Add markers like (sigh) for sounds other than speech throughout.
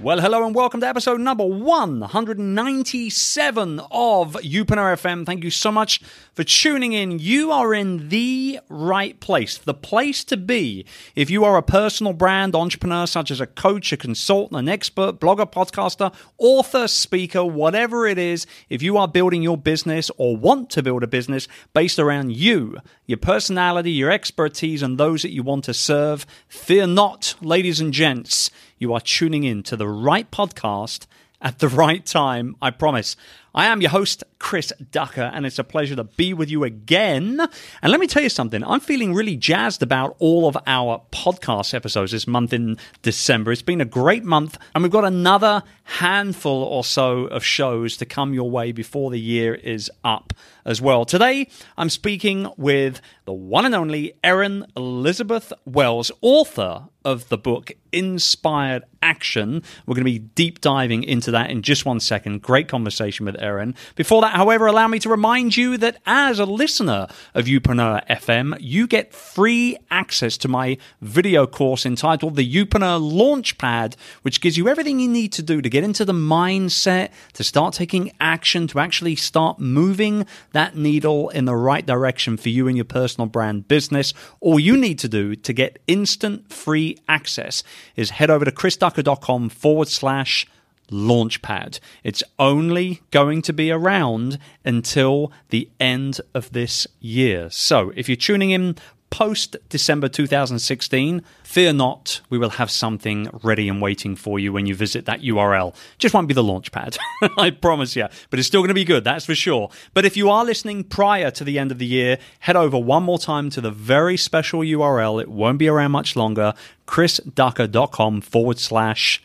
Well, hello and welcome to episode number 197 of Youpreneur FM. Thank you so much for tuning in. You are in the right place, the place to be if you are a personal brand entrepreneur, such as a coach, a consultant, an expert, blogger, podcaster, author, speaker, whatever it is. If you are building your business or want to build a business based around you, your personality, your expertise, and those that you want to serve, fear not, ladies and gents you are tuning in to the right podcast at the right time, I promise. I am your host, Chris Ducker, and it's a pleasure to be with you again. And let me tell you something, I'm feeling really jazzed about all of our podcast episodes this month in December. It's been a great month, and we've got another handful or so of shows to come your way before the year is up as well. Today, I'm speaking with the one and only Erin Elizabeth Wells, author of the book Inspired Action. We're going to be deep diving into that in just one second. Great conversation with Erin. Before that, however, allow me to remind you that as a listener of Youpreneur FM, you get free access to my video course entitled The Youpreneur Launchpad, which gives you everything you need to do to get into the mindset, to start taking action, to actually start moving that needle in the right direction for you and your personal brand business. All you need to do to get instant free access is head over to chrisducker.com forward slash Launchpad. It's only going to be around until the end of this year. So if you're tuning in post December 2016, fear not, we will have something ready and waiting for you when you visit that URL. Just won't be the launchpad, (laughs) I promise you, but it's still going to be good, that's for sure. But if you are listening prior to the end of the year, head over one more time to the very special URL. It won't be around much longer chrisducker.com forward slash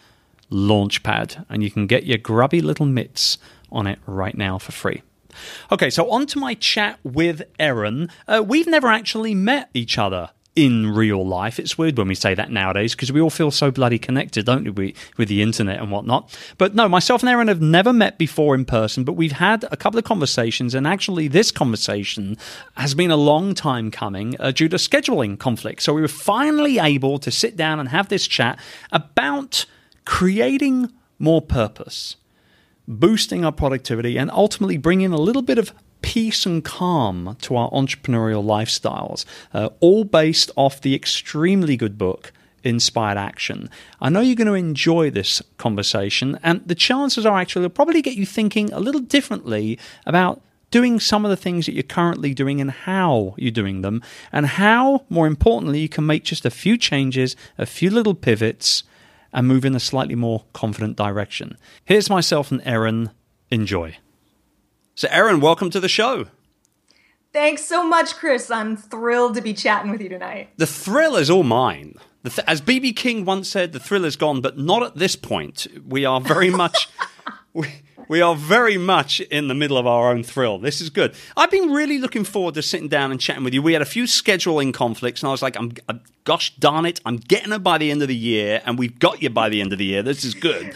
launchpad, and you can get your grubby little mitts on it right now for free. Okay, so on to my chat with Erin. Uh, we've never actually met each other in real life. It's weird when we say that nowadays because we all feel so bloody connected, don't we, with the internet and whatnot. But no, myself and Erin have never met before in person, but we've had a couple of conversations, and actually, this conversation has been a long time coming uh, due to scheduling conflicts. So we were finally able to sit down and have this chat about creating more purpose, boosting our productivity, and ultimately bringing a little bit of peace and calm to our entrepreneurial lifestyles, uh, all based off the extremely good book. Inspired Action. I know you're going to enjoy this conversation, and the chances are actually it'll probably get you thinking a little differently about doing some of the things that you're currently doing and how you're doing them, and how, more importantly, you can make just a few changes, a few little pivots, and move in a slightly more confident direction. Here's myself and Erin. Enjoy. So, Erin, welcome to the show. Thanks so much, Chris. I'm thrilled to be chatting with you tonight. The thrill is all mine. Th- as BB King once said, the thrill is gone, but not at this point. We are very (laughs) much. we, we are very much in the middle of our own thrill. This is good. I've been really looking forward to sitting down and chatting with you. We had a few scheduling conflicts, and I was like, I'm, I'm gosh darn it, I'm getting it by the end of the year, and we've got you by the end of the year. This is good.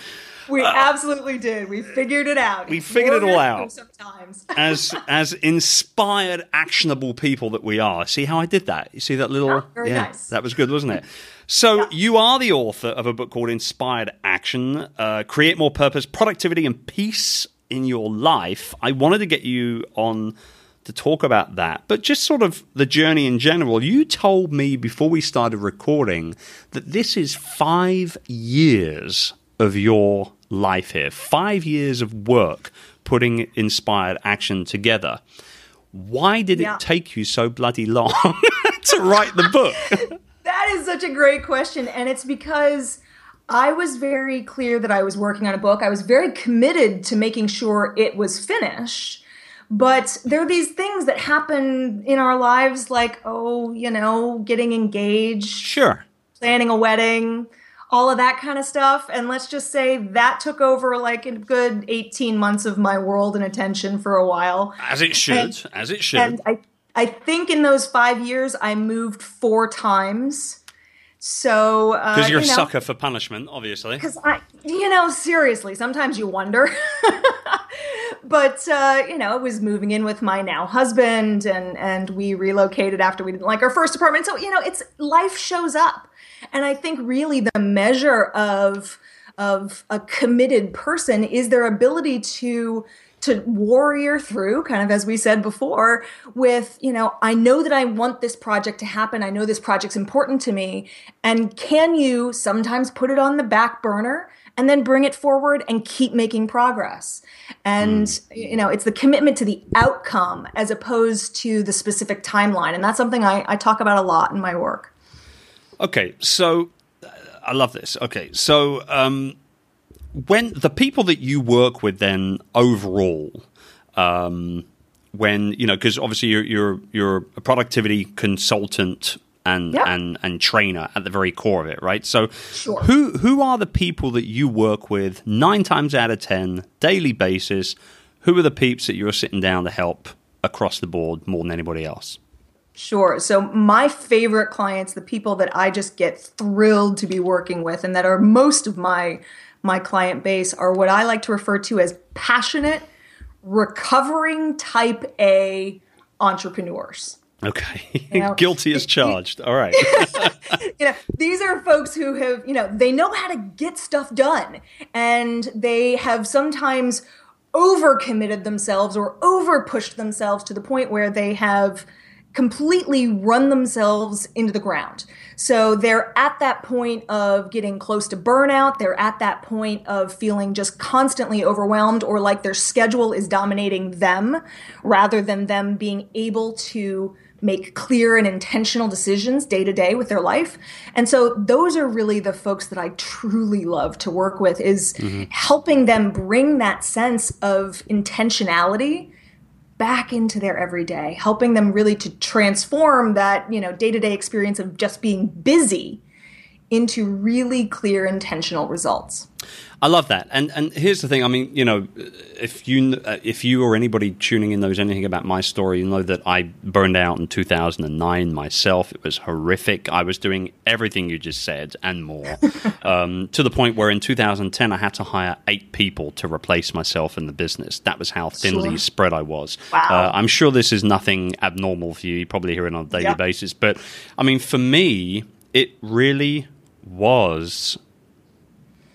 We uh, absolutely did. We figured it out. We figured More it all out. Sometimes, (laughs) as as inspired, actionable people that we are. See how I did that? You see that little? Yeah, very yeah, nice. That was good, wasn't it? So yeah. you are the author of a book called Inspired Action: uh, Create More Purpose, Productivity, and Peace in Your Life. I wanted to get you on to talk about that, but just sort of the journey in general. You told me before we started recording that this is five years of your life here. Five years of work putting inspired action together. Why did yeah. it take you so bloody long (laughs) to write the book? (laughs) that is such a great question. And it's because I was very clear that I was working on a book. I was very committed to making sure it was finished. But there are these things that happen in our lives, like, oh, you know, getting engaged. Sure. Planning a wedding all of that kind of stuff. And let's just say that took over like a good 18 months of my world and attention for a while. As it should, and, as it should. And I, I think in those five years, I moved four times. So because uh, you're you know, a sucker for punishment, obviously. Because I, you know, seriously, sometimes you wonder. (laughs) but uh, you know, I was moving in with my now husband, and and we relocated after we didn't like our first apartment. So you know, it's life shows up, and I think really the measure of of a committed person is their ability to to warrior through kind of as we said before with you know i know that i want this project to happen. I know this project's important to me. And can you sometimes put it on the back burner and then bring it forward and keep making progress. And mm. you know it's the commitment to the outcome as opposed to the specific timeline. And that's something i, I talk about a lot in my work. Okay so i love this. Okay so um when the people that you work with, then overall, um, when you know, because obviously you're you're you're a productivity consultant and yep. and and trainer at the very core of it, right? So, sure. who who are the people that you work with nine times out of ten, daily basis? Who are the peeps that you're sitting down to help across the board more than anybody else? Sure. So my favorite clients, the people that I just get thrilled to be working with, and that are most of my my client base are what I like to refer to as passionate, recovering type A entrepreneurs. Okay. You know, (laughs) Guilty as charged. All right. (laughs) you know, these are folks who have, you know, they know how to get stuff done and they have sometimes overcommitted themselves or over pushed themselves to the point where they have completely run themselves into the ground. So they're at that point of getting close to burnout. They're at that point of feeling just constantly overwhelmed or like their schedule is dominating them rather than them being able to make clear and intentional decisions day to day with their life. And so those are really the folks that I truly love to work with is mm-hmm. helping them bring that sense of intentionality back into their everyday, helping them really to transform that, you know, day-to-day experience of just being busy into really clear intentional results. I love that. And and here's the thing. I mean, you know, if you uh, if you or anybody tuning in knows anything about my story, you know that I burned out in 2009 myself. It was horrific. I was doing everything you just said and more, (laughs) um, to the point where in 2010 I had to hire eight people to replace myself in the business. That was how thinly sure. spread I was. Wow. Uh, I'm sure this is nothing abnormal for you. You probably hear it on a daily yep. basis, but I mean, for me, it really was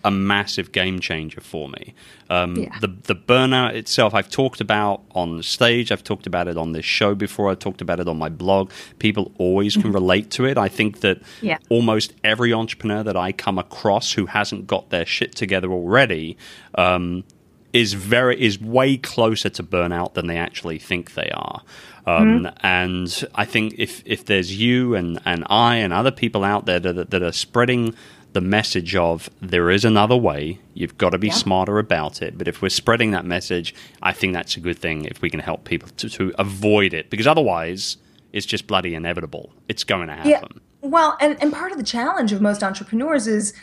a massive game changer for me. Um, yeah. The the burnout itself, I've talked about on stage. I've talked about it on this show before. I've talked about it on my blog. People always can mm-hmm. relate to it. I think that yeah. almost every entrepreneur that I come across who hasn't got their shit together already. Um, is very is way closer to burnout than they actually think they are. Um, mm-hmm. And I think if if there's you and, and I and other people out there that, that are spreading the message of there is another way. You've got to be yeah. smarter about it. But if we're spreading that message, I think that's a good thing if we can help people to, to avoid it because otherwise it's just bloody inevitable. It's going to happen. Yeah. Well, and, and part of the challenge of most entrepreneurs is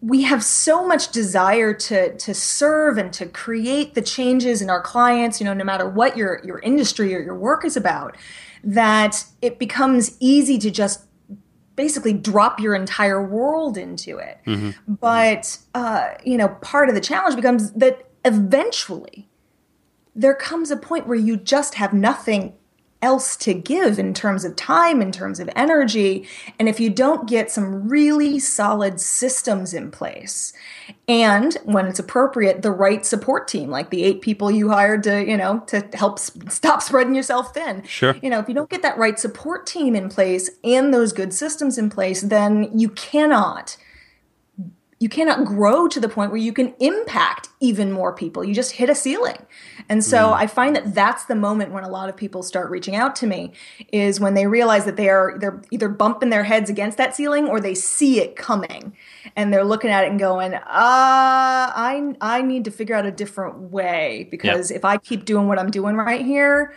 we have so much desire to to serve and to create the changes in our clients, you know, no matter what your your industry or your work is about, that it becomes easy to just basically drop your entire world into it. Mm-hmm. But uh, you know, part of the challenge becomes that eventually there comes a point where you just have nothing else to give in terms of time, in terms of energy. And if you don't get some really solid systems in place, and when it's appropriate, the right support team, like the eight people you hired to, you know, to help stop spreading yourself thin. Sure. You know, if you don't get that right support team in place and those good systems in place, then you cannot you cannot grow to the point where you can impact even more people. You just hit a ceiling. And so mm. I find that that's the moment when a lot of people start reaching out to me is when they realize that they are they're either bumping their heads against that ceiling or they see it coming and they're looking at it and going, "Uh, I I need to figure out a different way because yep. if I keep doing what I'm doing right here,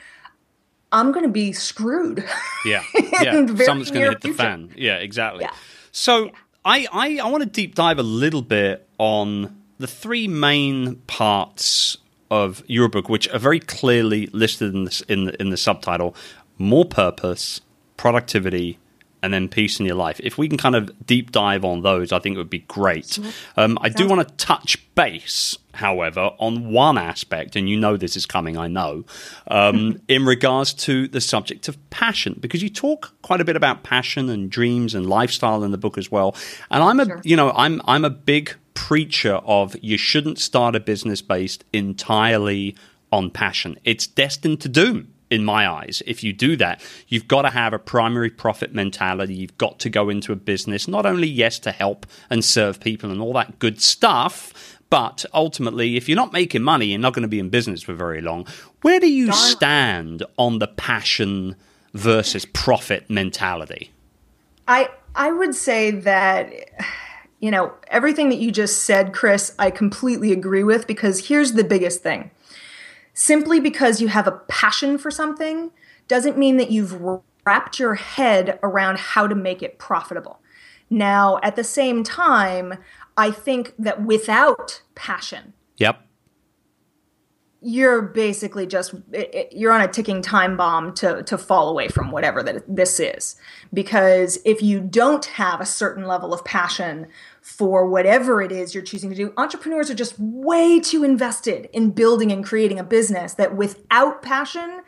I'm going to be screwed." Yeah. (laughs) Yeah. Something's going to hit the fan. Yeah, exactly. Yeah. So yeah I, I, I want to deep dive a little bit on the three main parts of your book, which are very clearly listed in, in, the, in the subtitle. More purpose, productivity, and then peace in your life. If we can kind of deep dive on those, I think it would be great. Um, I do want to touch base, however, on one aspect, and you know this is coming, I know, um, (laughs) in regards to the subject of passion, because you talk quite a bit about passion and dreams and lifestyle in the book as well. And I'm a, sure. you know, I'm I'm a big preacher of you shouldn't start a business based entirely on passion. It's destined to doom in my eyes. If you do that, you've got to have a primary profit mentality. You've got to go into a business, not only, yes, to help and serve people and all that good stuff, but ultimately, if you're not making money, you're not going to be in business for very long. Where do you stand on the passion versus profit mentality? I I would say that you know, everything that you just said, Chris, I completely agree with because here's the biggest thing simply because you have a passion for something doesn't mean that you've wrapped your head around how to make it profitable. Now, at the same time, I think that without passion, yep, you're basically just you're on a ticking time bomb to to fall away from whatever that this is. Because if you don't have a certain level of passion for whatever it is you're choosing to do. Entrepreneurs are just way too invested in building and creating a business that without passion,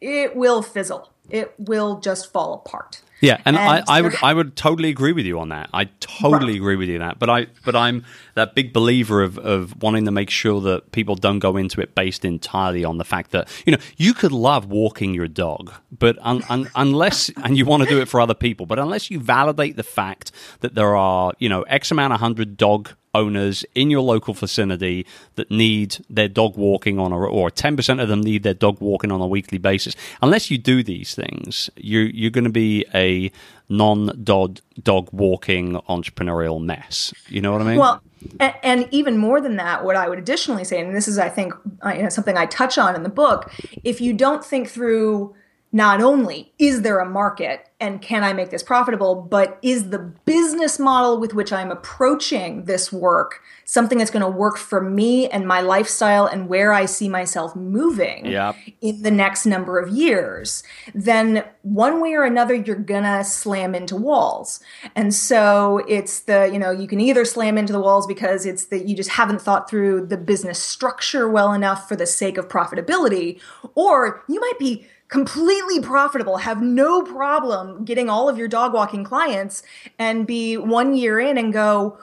it will fizzle. It will just fall apart. Yeah, and, and I, I would (laughs) I would totally agree with you on that. I totally right. agree with you on that. But I but I'm that big believer of of wanting to make sure that people don't go into it based entirely on the fact that you know you could love walking your dog, but un, un, unless (laughs) and you want to do it for other people, but unless you validate the fact that there are you know x amount of hundred dog owners in your local vicinity that need their dog walking on a, or 10% of them need their dog walking on a weekly basis. Unless you do these things, you, you're going to be a non dog dog walking entrepreneurial mess. You know what I mean? Well, and, and, even more than that, what I would additionally say, and this is, I think, uh, you know, something I touch on in the book, if you don't think through not only is there a market and can I make this profitable, but is the business model with which I'm approaching this work something that's going to work for me and my lifestyle and where I see myself moving yep. in the next number of years, then one way or another, you're going to slam into walls. And so it's the, you know, you can either slam into the walls because it's that you just haven't thought through the business structure well enough for the sake of profitability, or you might be completely profitable, have no problem getting all of your dog walking clients, and be one year in and go,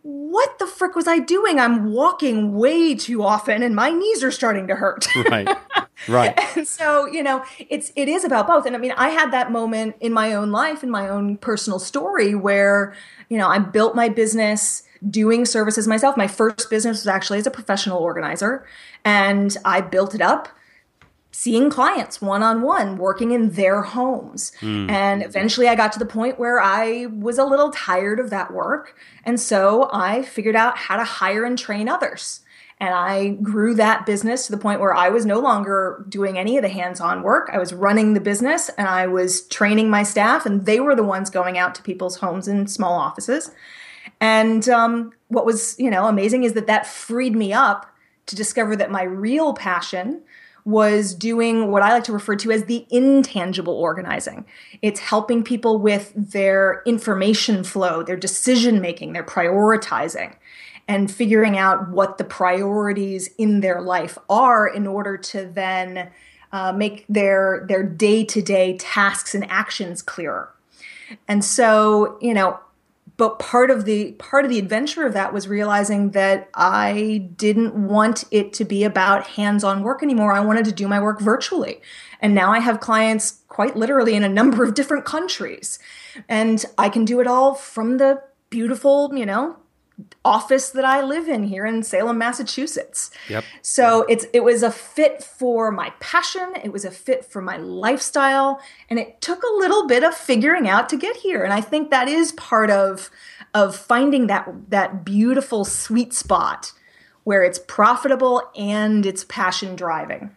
what the frick was I doing? I'm walking way too often and my knees are starting to hurt. (laughs) Right. Right. and so, you know, it's it is about both. And I mean, I had that moment in my own life, in my own personal story where, you know, I built my business doing services myself. My first business was actually as a professional organizer and I built it up seeing clients one on one, working in their homes. Mm. And eventually I got to the point where I was a little tired of that work. And so I figured out how to hire and train others. And I grew that business to the point where I was no longer doing any of the hands on work. I was running the business and I was training my staff, and they were the ones going out to people's homes and small offices. And um, what was, you know, amazing is that that freed me up to discover that my real passion was doing what I like to refer to as the intangible organizing. It's helping people with their information flow, their decision making, their prioritizing, and figuring out what the priorities in their life are in order to then uh, make their their day to day tasks and actions clearer. And so, you know, but part of the part of the adventure of that was realizing that I didn't want it to be about hands-on work anymore. I wanted to do my work virtually. And now I have clients quite literally in a number of different countries. And I can do it all from the beautiful, you know, office that I live in here in Salem, Massachusetts. Yep. So it's it was a fit for my passion, it was a fit for my lifestyle, and it took a little bit of figuring out to get here. And I think that is part of of finding that that beautiful sweet spot where it's profitable and it's passion driving.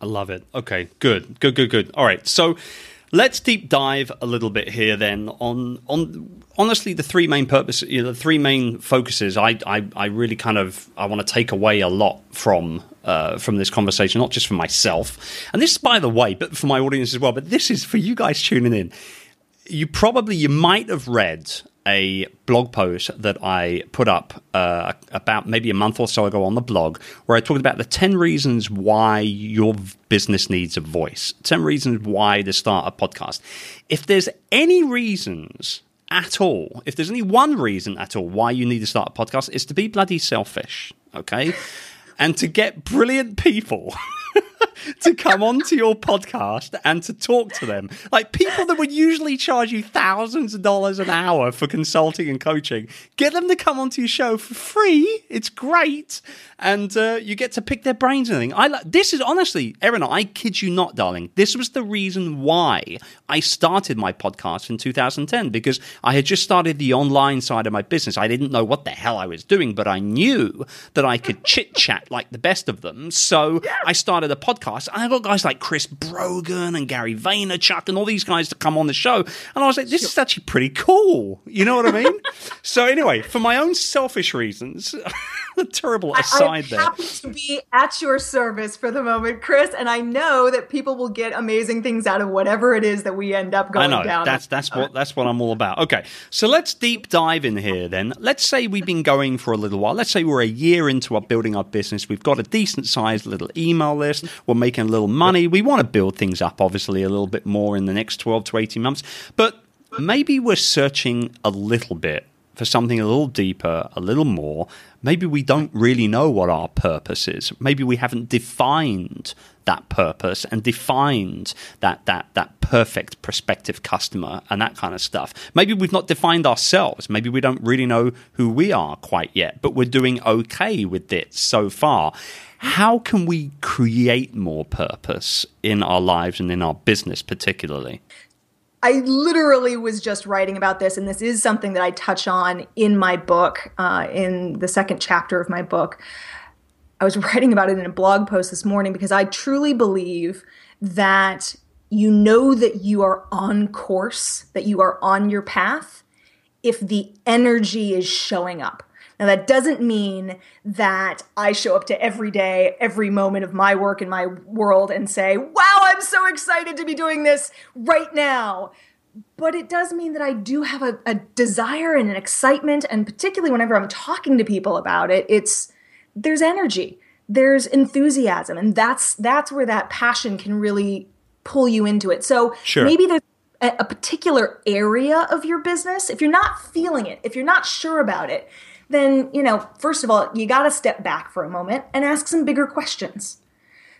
I love it. Okay, good. Good, good, good. All right. So let's deep dive a little bit here then on on honestly the three main purposes, you know, the three main focuses. I, I I really kind of I want to take away a lot from uh, from this conversation, not just for myself, and this, by the way, but for my audience as well. But this is for you guys tuning in. You probably you might have read a blog post that I put up uh, about maybe a month or so ago on the blog, where I talked about the 10 reasons why your business needs a voice, 10 reasons why to start a podcast. If there's any reasons at all, if there's only one reason at all why you need to start a podcast, it's to be bloody selfish, okay? and to get brilliant people. (laughs) (laughs) to come onto your podcast and to talk to them. Like people that would usually charge you thousands of dollars an hour for consulting and coaching, get them to come onto your show for free. It's great. And uh, you get to pick their brains and everything. I like this is honestly, Erin, I kid you not, darling. This was the reason why I started my podcast in 2010 because I had just started the online side of my business. I didn't know what the hell I was doing, but I knew that I could chit chat like the best of them. So I started a podcast. And I got guys like Chris Brogan and Gary Vaynerchuk and all these guys to come on the show. And I was like, this is actually pretty cool. You know what I mean? (laughs) so anyway, for my own selfish reasons, (laughs) (laughs) terrible aside I'm there. happy to be at your service for the moment, Chris, and I know that people will get amazing things out of whatever it is that we end up going I know down. that's that's what that's what I'm all about. Okay, so let's deep dive in here. Then let's say we've been going for a little while. Let's say we're a year into our building our business. We've got a decent sized little email list. We're making a little money. We want to build things up, obviously, a little bit more in the next 12 to 18 months. But maybe we're searching a little bit for something a little deeper, a little more. Maybe we don't really know what our purpose is. Maybe we haven't defined that purpose and defined that that that perfect prospective customer and that kind of stuff. Maybe we've not defined ourselves. Maybe we don't really know who we are quite yet, but we're doing okay with it so far. How can we create more purpose in our lives and in our business particularly? I literally was just writing about this, and this is something that I touch on in my book, uh, in the second chapter of my book. I was (laughs) writing about it in a blog post this morning because I truly believe that you know that you are on course, that you are on your path, if the energy is showing up. Now, that doesn't mean that I show up to every day, every moment of my work in my world and say, wow, I'm so excited to be doing this right now. But it does mean that I do have a, a desire and an excitement, and particularly whenever I'm talking to people about it, it's there's energy, there's enthusiasm, and that's that's where that passion can really pull you into it. So Sure. maybe there's a, a particular area of your business. If you're not feeling it, if you're not sure about it, then you know, first of all, you got to step back for a moment and ask some bigger questions.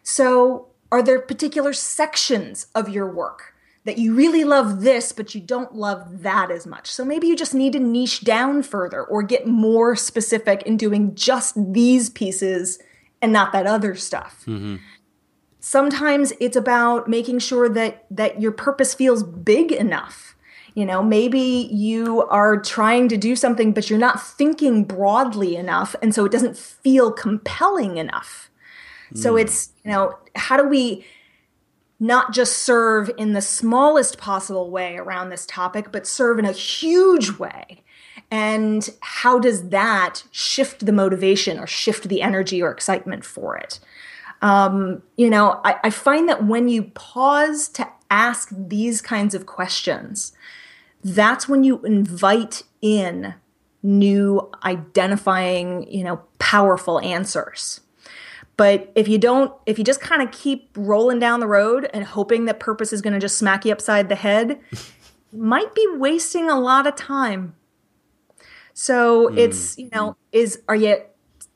So, are there particular sections of your work that you really love this, but you don't love that as much? So, maybe you just need to niche down further or get more specific in doing just these pieces and not that other stuff. Mm-hmm. Sometimes it's about making sure that that your purpose feels big enough. You know, maybe you are trying to do something, but you're not thinking broadly enough, and so it doesn't feel compelling enough. So it's, you know, how do we not just serve in the smallest possible way around this topic, but serve in a huge way? And how does that shift the motivation or shift the energy or excitement for it? Um, you know, I, I find that when you pause to ask these kinds of questions, that's when you invite in new identifying, you know, powerful answers. But if you don't, if you just kind of keep rolling down the road and hoping that purpose is going to just smack you upside the head, (laughs) might be wasting a lot of time. So it's, hmm. you know, is are you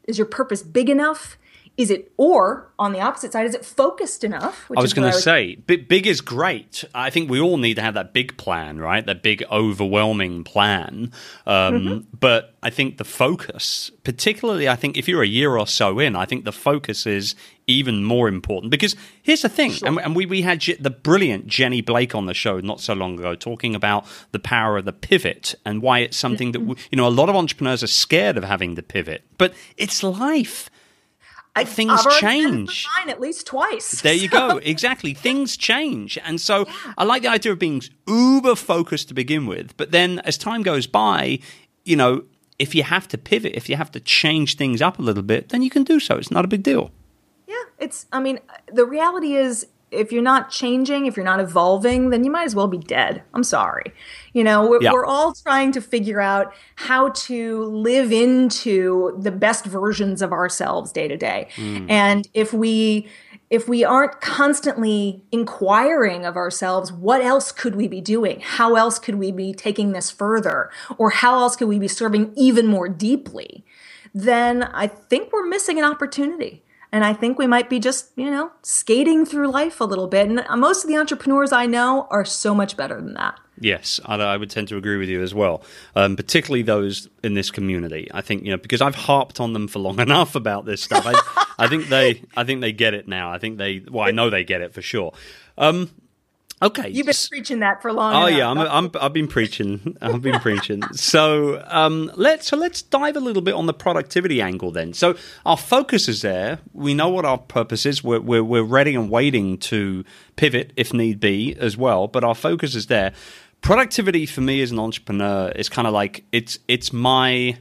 is your purpose big enough? Is it or on the opposite side, is it focused enough? Which I was going to say, big, big is great. I think we all need to have that big plan, right? That big, overwhelming plan. Um, Mm-hmm. But I think the focus, particularly, I think if you're a year or so in, I think the focus is even more important because here's the thing, and, and we we had Je- the brilliant Jenny Blake on the show not so long ago talking about the power of the pivot and why it's something that we, you know a lot of entrepreneurs are scared of having the pivot, but it's life. I, things change. At least twice. There you go. (laughs) Exactly. Things change. And so I like the idea of being uber focused to begin with. But then as time goes by, you know, if you have to pivot, if you have to change things up a little bit, then you can do so. It's not a big deal. Yeah, it's. I mean, the reality is, if you're not changing, if you're not evolving, then you might as well be dead. I'm sorry. You know, we're, Yeah. we're all trying to figure out how to live into the best versions of ourselves day to day. Hmm. And if we if we aren't constantly inquiring of ourselves, what else could we be doing? How else could we be taking this further? Or how else could we be serving even more deeply? Then I think we're missing an opportunity. And I think we might be just, you know, skating through life a little bit. And most of the entrepreneurs I know are so much better than that. Yes, I, would tend to agree with you as well, um, particularly those in this community. I think you know because I've harped on them for long (laughs) enough about this stuff. I, I think they, I think they get it now. I think they, well, I know they get it for sure. Um, okay, You've been preaching that for long time. Oh enough. yeah, I'm, I'm, I've been preaching. (laughs) I've been preaching. So um, let's so let's dive a little bit on the productivity angle then. So our focus is there. We know what our purpose is. We're, we're we're ready and waiting to pivot if need be as well. But our focus is there. Productivity for me as an entrepreneur is kind of like it's it's my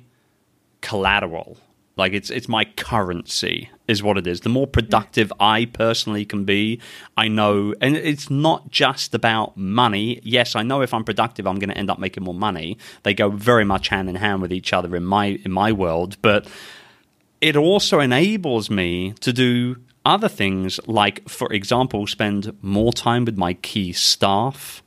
collateral. Like it's it's my currency is what it is. The more productive I personally can be, I know and it's not just about money. Yes, I know if I'm productive I'm going to end up making more money. They go very much hand in hand with each other in my in my world, but it also enables me to do other things like for example spend more time with my key staff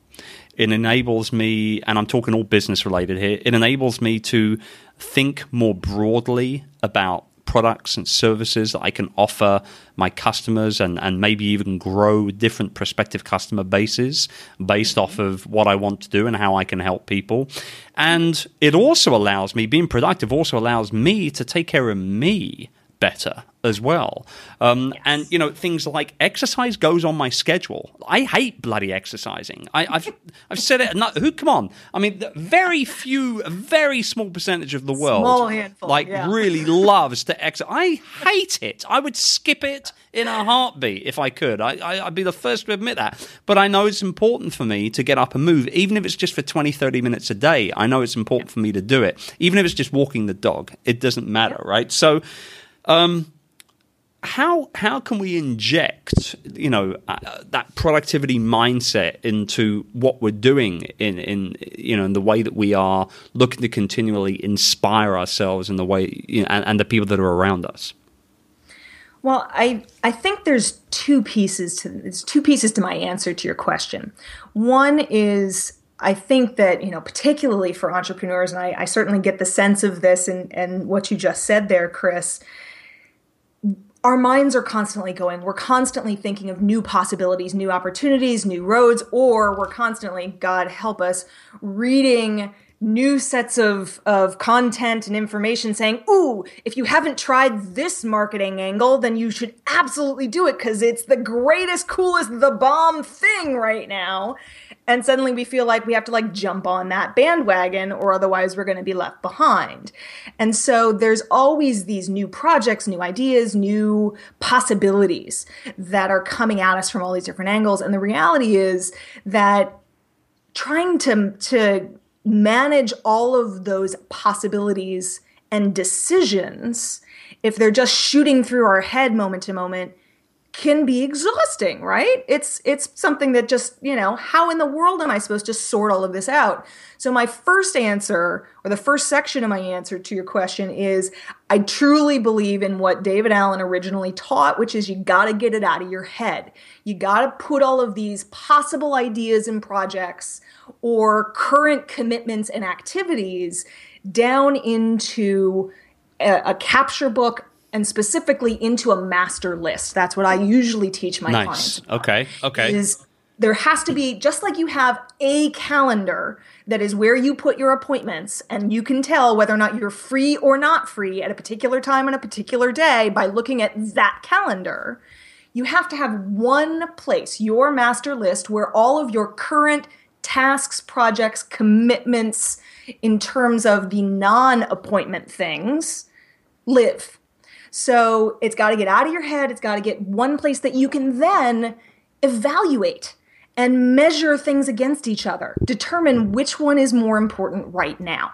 it enables me and i'm talking all business related here it enables me to think more broadly about products and services that i can offer my customers and, and maybe even grow different prospective customer bases based off of what i want to do and how i can help people. And it also allows me being productive also allows me to take care of me better as well. Um, And you know things like exercise goes on my schedule. I hate bloody exercising. I, I've (laughs) I've said it. Not, who? Come on. I mean, the very few, a very small percentage of the world, handful, like yeah. really (laughs) loves to exercise. I hate it. I would skip it in a heartbeat if I could. I, I, I'd be the first to admit that. But I know it's important for me to get up and move, even if it's just for 20, 30 minutes a day. I know it's important for me to do it, even if it's just walking the dog. It doesn't matter, right? So how how can we inject you know uh, that productivity mindset into what we're doing in in you know in the way that we are looking to continually inspire ourselves in the way you know, and, and the people that are around us Well, I I think there's two pieces to there's two pieces to my answer to your question. One is I think that you know particularly for entrepreneurs, and I, I certainly get the sense of this and and what you just said there, Chris. Our minds are constantly going. We're constantly thinking of new possibilities, new opportunities, new roads, or we're constantly, God help us, reading new sets of, of content and information saying, Ooh, if you haven't tried this marketing angle, then you should absolutely do it because it's the greatest, coolest, the bomb thing right now. And suddenly we feel like we have to like jump on that bandwagon or otherwise we're going to be left behind. And so there's always these new projects, new ideas, new possibilities that are coming at us from all these different angles. And the reality is that trying to to manage all of those possibilities and decisions if they're just shooting through our head moment to moment can be exhausting right? It's it's something that just you know how in the world am i supposed to sort all of this out? So my first answer or the first section of my answer to your question is i truly believe in what david allen originally taught which is you got to get it out of your head. You got to put all of these possible ideas and projects or current commitments and activities down into a, capture book and specifically into a master list. That's what I usually teach my nice clients. okay okay Is there has to be just like you have a calendar that is where you put your appointments and you can tell whether or not you're free or not free at a particular time on a particular day by looking at that calendar. You have to have one place, your master list, where all of your current tasks, projects, commitments in terms of the non appointment things live. So it's got to get out of your head. It's got to get one place that you can then evaluate and measure things against each other, determine which one is more important right now.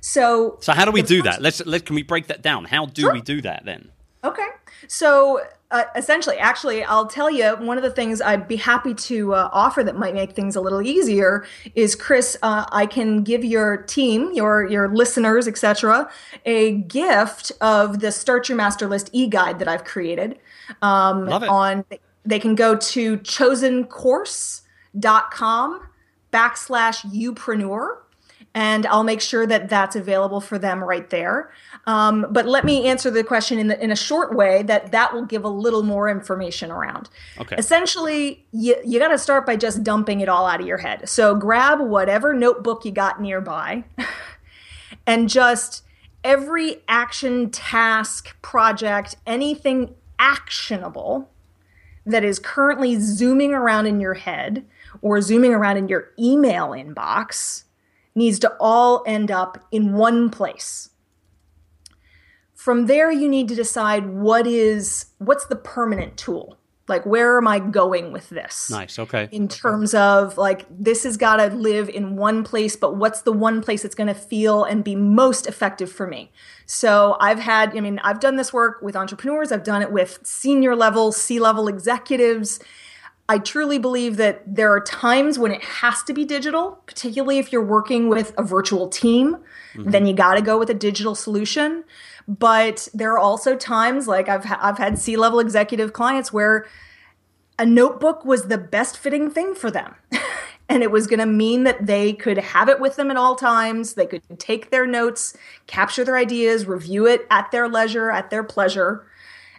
So, so how do we do that? Let's let can we break that down? How do sure. we do that then? Okay, so uh, essentially, actually, I'll tell you one of the things I'd be happy to uh, offer that might make things a little easier is, Chris, uh, I can give your team, your your listeners, etc., a gift of the Start Your Master List e-guide that I've created. Um, Love it. On they can go to chosencourse.com backslash youpreneur and I'll make sure that that's available for them right there. Um, but let me answer the question in, the, in a short way that that will give a little more information around. Okay. Essentially, you, you got to start by just dumping it all out of your head. So grab whatever notebook you got nearby (laughs) and just every action, task, project, anything actionable that is currently zooming around in your head or zooming around in your email inbox needs to all end up in one place. From there you need to decide what is what's the permanent tool? Like where am I going with this? Nice, okay. In terms of like this has got to live in one place, but what's the one place that's going to feel and be most effective for me? So I've had, I mean, I've done this work with entrepreneurs, I've done it with senior level, C level executives. I truly believe that there are times when it has to be digital, particularly if you're working with a virtual team, mm-hmm. then you got to go with a digital solution. But there are also times like I've ha- I've had C level executive clients where a notebook was the best fitting thing for them. (laughs) and it was going to mean that they could have it with them at all times. They could take their notes, capture their ideas, review it at their leisure, at their pleasure.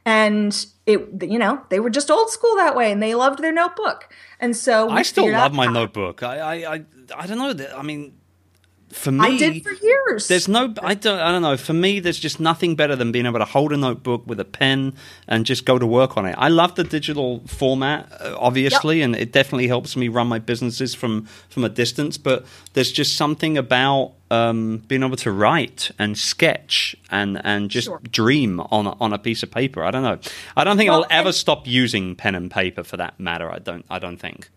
And it, you know, they were just old school that way, and they loved their notebook. And so I still love my notebook. I, I, I, I don't know. I mean, for me, I did for years. There's no, I don't, I don't know. For me, there's just nothing better than being able to hold a notebook with a pen and just go to work on it. I love the digital format, uh, obviously, yep. and it definitely helps me run my businesses from from a distance. But there's just something about um, being able to write and sketch and and just sure. dream on a, on a piece of paper. I don't know. I don't think well, I'll ever stop using pen and paper for that matter. I don't. I don't think.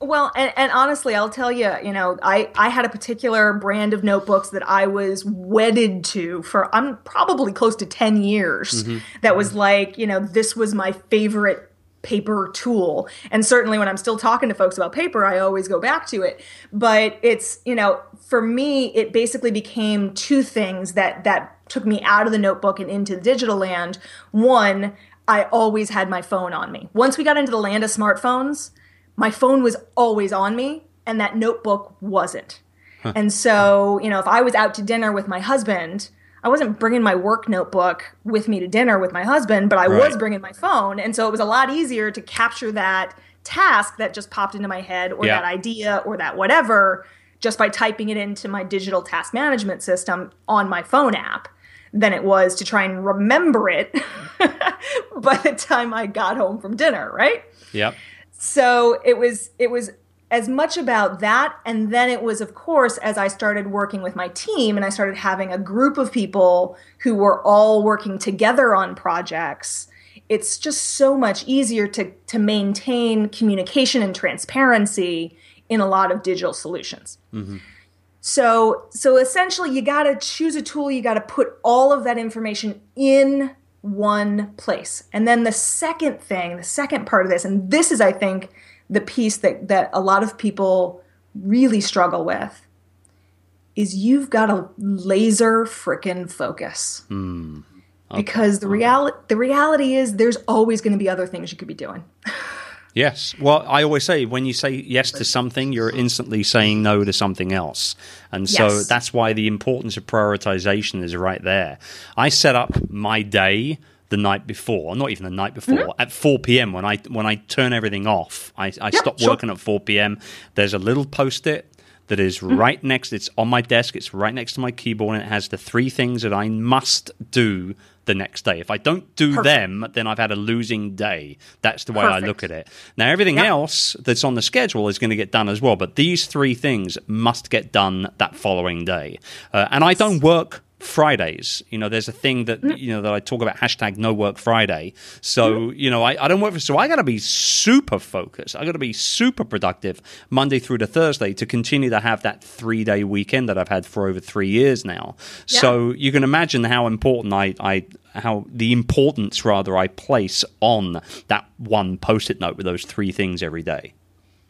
Well, and, and, honestly, I'll tell you, you know, I, I had a particular brand of notebooks that I was wedded to for I'm probably close to 10 years. Mm-hmm. That was like, you know, this was my favorite paper tool. And certainly when I'm still talking to folks about paper, I always go back to it. But it's, you know, for me, it basically became two things that that took me out of the notebook and into the digital land. One, I always had my phone on me. Once we got into the land of smartphones, my phone was always on me and that notebook wasn't. Huh. And so, you know, if I was out to dinner with my husband, I wasn't bringing my work notebook with me to dinner with my husband, but I right. was bringing my phone. And so it was a lot easier to capture that task that just popped into my head or yeah. that idea or that whatever just by typing it into my digital task management system on my phone app than it was to try and remember it (laughs) by the time I got home from dinner, right? Yep. So it was it was as much about that and then it was of course as I started working with my team and I started having a group of people who were all working together on projects it's just so much easier to to maintain communication and transparency in a lot of digital solutions. Mm-hmm. So so essentially you got to choose a tool you got to put all of that information in one place. And then the second thing, the second part of this, and this is, I think, the piece that, that a lot of people really struggle with, is you've got to laser frickin' focus. Mm. Okay. Because the reality the reality is there's always going to be other things you could be doing. (laughs) Yes. Well, I always say when you say yes to something, you're instantly saying no to something else. And so yes. that's why the importance of prioritization is right there. I set up my day the night before, not even the night before, mm-hmm. at 4 p.m. when I when I turn everything off. I, I yep, stop working at 4 p.m. There's a little post-it that is mm-hmm. right next. It's on my desk. It's right next to my keyboard, and it has the three things that I must do the next day. If I don't do Perfect. them, then I've had a losing day. That's the way Perfect. I look at it. Now, everything yep. else that's on the schedule is going to get done as well, but these three things must get done that following day. Uh, and I don't work Fridays. You know, there's a thing that Mm. you know that I talk about hashtag No Work Friday. So you know, I, I don't work for so I got to be super focused. I got to be super productive Monday through to Thursday to continue to have that three day weekend that I've had for over three years now. So you can imagine how important I, I how the importance rather I place on that one post it note with those three things every day.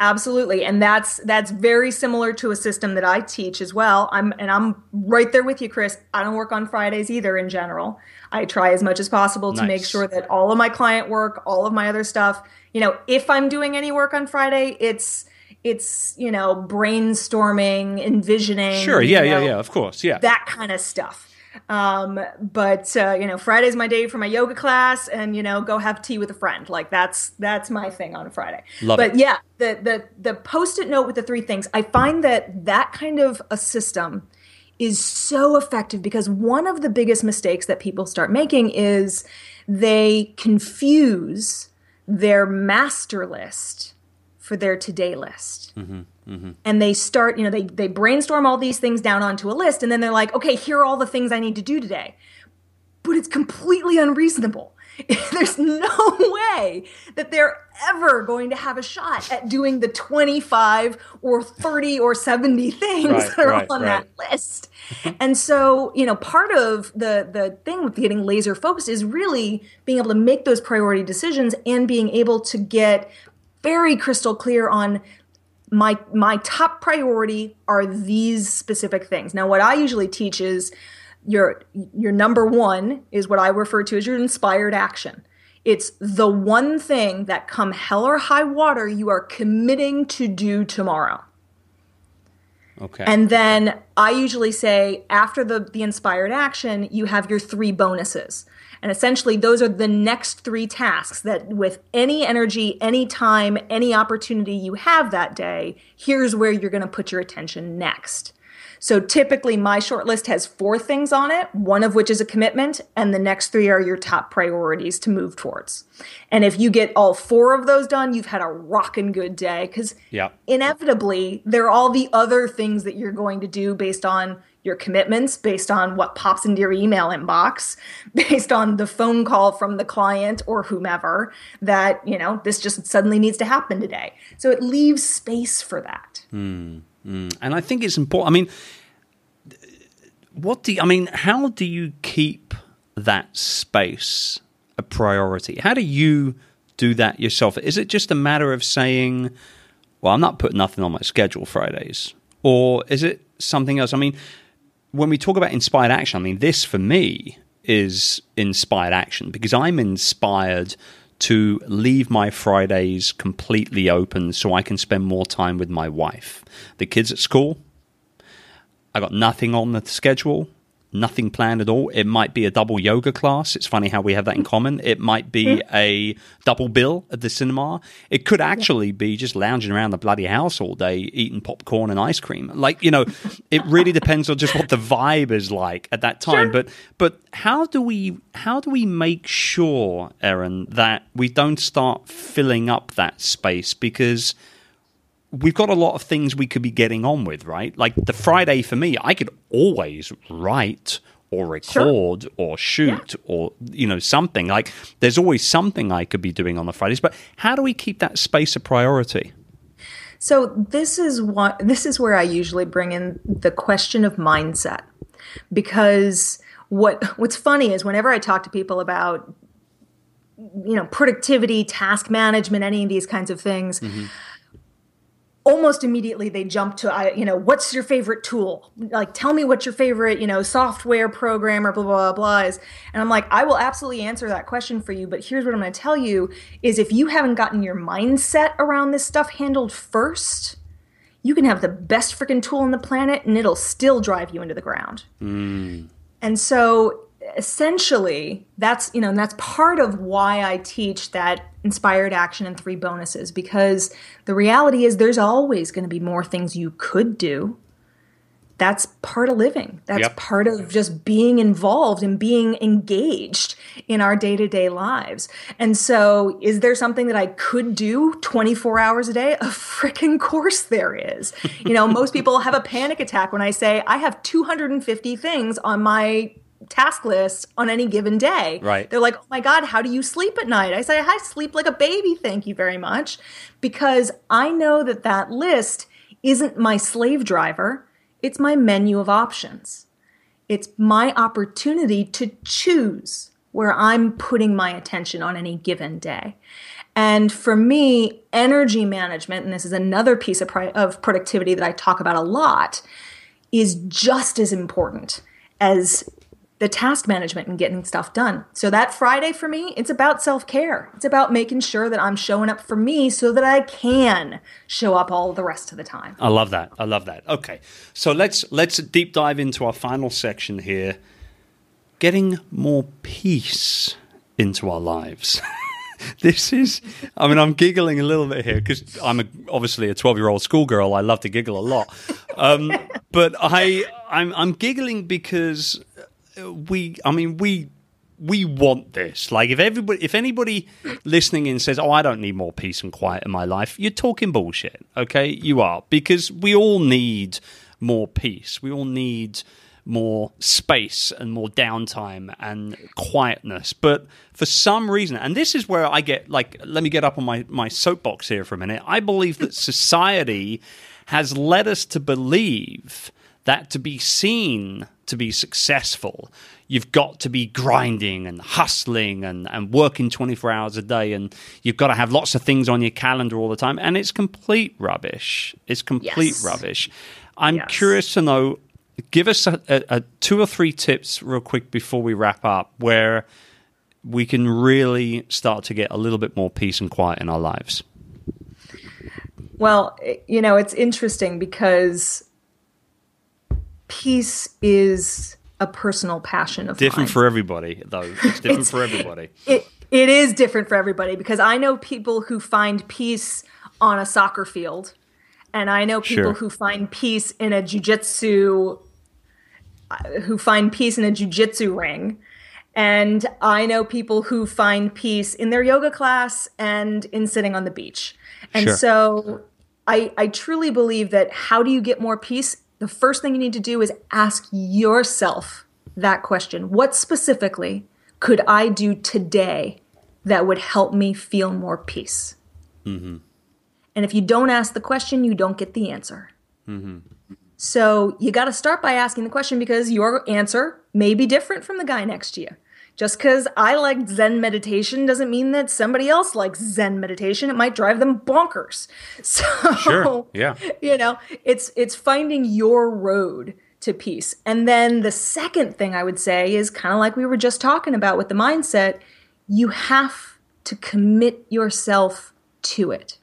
Absolutely. And that's that's very similar to a system that I teach as well. I'm and I'm right there with you, Chris. I don't work on Fridays either in general. I try as much as possible to make sure that all of my client work, all of my other stuff, you know, if I'm doing any work on Friday, it's it's, you know, brainstorming, envisioning. Sure, yeah, you yeah, yeah, of course, yeah. that kind of stuff. Um, but uh, you know, Friday's my day for my yoga class, and you know, go have tea with a friend. Like that's that's my thing on a Friday. Love but it. yeah, the the the post-it note with the three things. I find that that kind of a system is so effective because one of the biggest mistakes that people start making is they confuse their master list for their today list Mm-hmm. and they start you know they, they brainstorm all these things down onto a list and then they're like okay here are all the things i need to do today. But it's completely unreasonable. (laughs) There's no (laughs) way that they're ever going to have a shot at doing the 25 or 30 or 70 (laughs) things Right, that are right, on right. that list. And so you know part of the the thing with getting laser focused is really being able to make those priority decisions and being able to get very crystal clear on my my top priority are these specific things. Now, what I usually teach is your your number one is what I refer to as your inspired action. It's the one thing that come hell or high water you are committing to do tomorrow. Okay. And then I usually say after the, the inspired action, you have your three bonuses. And essentially, those are the next three tasks that, with any energy, any time, any opportunity you have that day, here's where you're going to put your attention next. So typically, my short list has four things on it, one of which is a commitment, and the next three are your top priorities to move towards. And if you get all four of those done, you've had a rockin' good day because Yeah. inevitably there are all the other things that you're going to do based on your commitments, based on what pops into your email inbox, (laughs) based on the phone call from the client or whomever that, you know, this just suddenly needs to happen today. So it leaves space for that. Hmm, hmm. and I think it's important. I mean, what do you, I mean? How do you keep that space a priority? How do you do that yourself? Is it just a matter of saying, "Well, I'm not putting nothing on my schedule Fridays," or is it something else? I mean, when we talk about inspired action, I mean, this for me is inspired action because I'm inspired to leave my Fridays completely open so I can spend more time with my wife. The kids at school, I got nothing on the schedule, nothing planned at all. It might be a double yoga class. It's funny how we have that in common. It might be mm. a double bill at the cinema. It could actually be just lounging around the bloody house all day eating popcorn and ice cream. Like, you know, it really depends on just what the vibe is like at that time. But but how do we how do we make sure, Erin, that we don't start filling up that space because we've got a lot of things we could be getting on with, right? Like the Friday for me, I could always write or record or shoot or you know something. Like there's always something I could be doing on the Fridays, but how do we keep that space a priority? So this is what this is where I usually bring in the question of mindset. Because what what's funny is whenever I talk to people about you know productivity, task management, any of these kinds of things, mm-hmm. Almost immediately they jump to I, you know what's your favorite tool? Like tell me what your favorite you know software program or blah blah blah, blah is. And i'm like i will absolutely answer that question for you but here's what i'm going to tell you is if you haven't gotten your mindset around this stuff handled first you can have the best freaking tool on the planet and it'll still drive you into the ground. Hmm. And so essentially that's you know and that's part of why I teach that inspired action and three bonuses because the reality is there's always going to be more things you could do that's part of living. That's Yep. part of just being involved and being engaged in our day to day lives. And so, is there something that I could do 24 hours a day? A freaking course there is. You know, most people have a panic attack when I say I have 250 things on my task list on any given day. Right. They're like, oh my God, how do you sleep at night? I say, I sleep like a baby, thank you very much. Because I know that that list isn't my slave driver, it's my menu of options. It's my opportunity to choose where I'm putting my attention on any given day. And for me, energy management, and this is another piece of, pri- of productivity that I talk about a lot, is just as important as the task management and getting stuff done. So that Friday for me, it's about self-care. It's about making sure that I'm showing up for me so that I can show up all the rest of the time. I love that. I love that. Okay, so let's let's deep dive into our final section here. Getting more peace into our lives. (laughs) this is, I mean, I'm giggling a little bit here because I'm a, obviously a 12 year old schoolgirl. I love to giggle a lot, um, (laughs) but I I'm I'm giggling because we, I mean, we we want this. Like if everybody, if anybody listening in says, "Oh, I don't need more peace and quiet in my life," you're talking bullshit. Okay, you are because we all need more peace. We all need more space and more downtime and quietness. But for some reason, and this is where I get like, let me get up on my my soapbox here for a minute. I believe that society has led us to believe that to be seen to be successful, you've got to be grinding and hustling and, and working 24 hours a day, and you've got to have lots of things on your calendar all the time. And it's complete rubbish. It's complete Yes. rubbish. I'm Yes. curious to know give us a, a, a two or three tips, real quick, before we wrap up, where we can really start to get a little bit more peace and quiet in our lives. Well, you know, it's interesting because peace is a personal passion of Different mine. for everybody, though. It's (laughs) different for everybody. it it is different for everybody because I know people who find peace on a soccer field, and I know people Sure. who find peace in a jujitsu, uh, who find peace in a jujitsu ring, and I know people who find peace in their yoga class and in sitting on the beach. And Sure. so I I truly believe that how do you get more peace? The first thing you need to do is ask yourself that question. What specifically could I do today that would help me feel more peace? Mm-hmm. And if you don't ask the question, you don't get the answer. Mm-hmm. So you got to start by asking the question because your answer may be different from the guy next to you. Just because I like Zen meditation doesn't mean that somebody else likes Zen meditation. It might drive them bonkers. (laughs) So Sure. Yeah. you know it's it's finding your road to peace and then the second thing i would say is kind of like we were just talking about with the mindset you have to commit yourself to it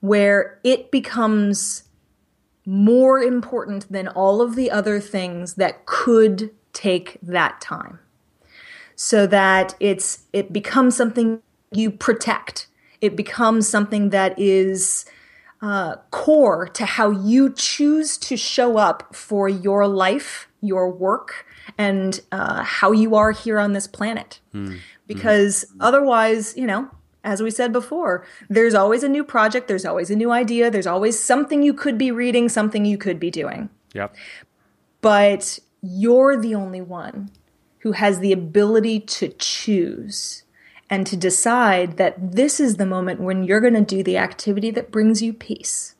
where it becomes more important than all of the other things that could take that time so that it's it becomes something you protect. It becomes something that is uh, core to how you choose to show up for your life your work and uh, how you are here on this planet. Because otherwise you know as we said before there's always a new project there's always a new idea there's always something you could be reading something you could be doing. Yep. but you're the only one who has the ability to choose and to decide that this is the moment when you're going to do the activity that brings you peace.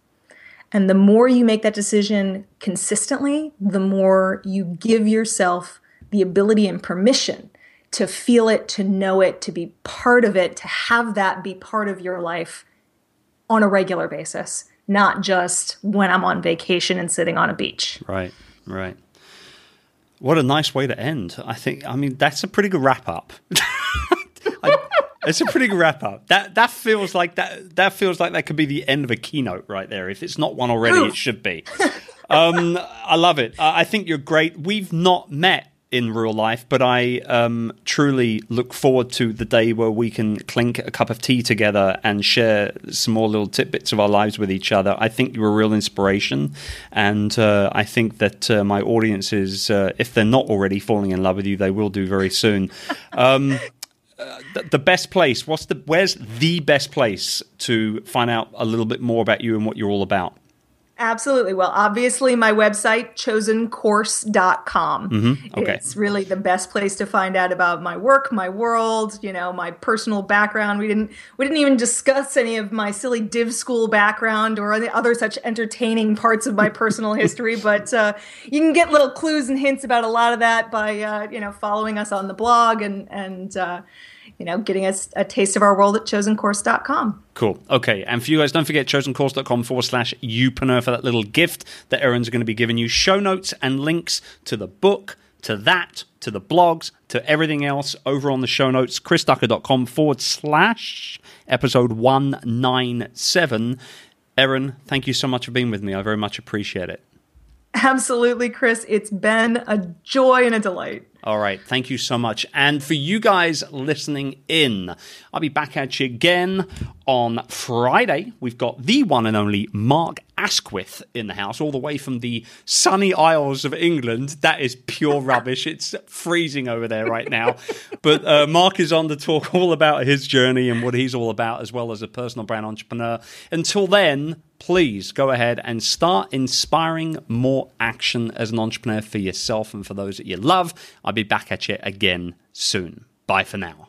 And the more you make that decision consistently, the more you give yourself the ability and permission to feel it, to know it, to be part of it, to have that be part of your life on a regular basis, not just when I'm on vacation and sitting on a beach. Right, right. What a nice way to end. I think. I mean, that's a pretty good wrap up. (laughs) I, it's a pretty good wrap up. That that feels like that. That feels like that could be the end of a keynote right there. If it's not one already, it should be. Um, I love it. I I think you're great. We've not met in real life, but I um, truly look forward to the day where we can clink a cup of tea together and share some more little tidbits of our lives with each other. I think you're a real inspiration, and uh, I think that uh, my audience is, uh, if they're not already falling in love with you, they will do very soon. (laughs) Um, uh, the, the best place. What's the? Where's the best place to find out a little bit more about you and what you're all about? Absolutely. Well, obviously, my website, chosencourse.com. Mm-hmm. Okay. It's really the best place to find out about my work, my world, you know, my personal background. We didn't we didn't even discuss any of my silly div school background or any other such entertaining parts of my personal (laughs) history, but uh, you can get little clues and hints about a lot of that by uh, you know following us on the blog and and uh, you know, getting us a taste of our world at chosencourse.com. Cool. Okay. And for you guys, don't forget chosencourse.com forward slash youpreneur for that little gift that Erin's going to be giving you. Show notes and links to the book, to that, to the blogs, to everything else over on the show notes. chrisducker.com forward slash episode 197. Erin, thank you so much for being with me. I very much appreciate it. Absolutely, Chris. It's been a joy and a delight. All right. Thank you so much. And for you guys listening in, I'll be back at you again on Friday. We've got the one and only Mark Asquith in the house, all the way from the sunny Isles of England. That is pure rubbish. It's freezing over there right now. but uh, Mark is on to talk all about his journey and what he's all about, as well as a personal brand entrepreneur. Until then, please go ahead and start inspiring more action as an entrepreneur for yourself and for those that you love. I'll be back at you again soon. Bye for now.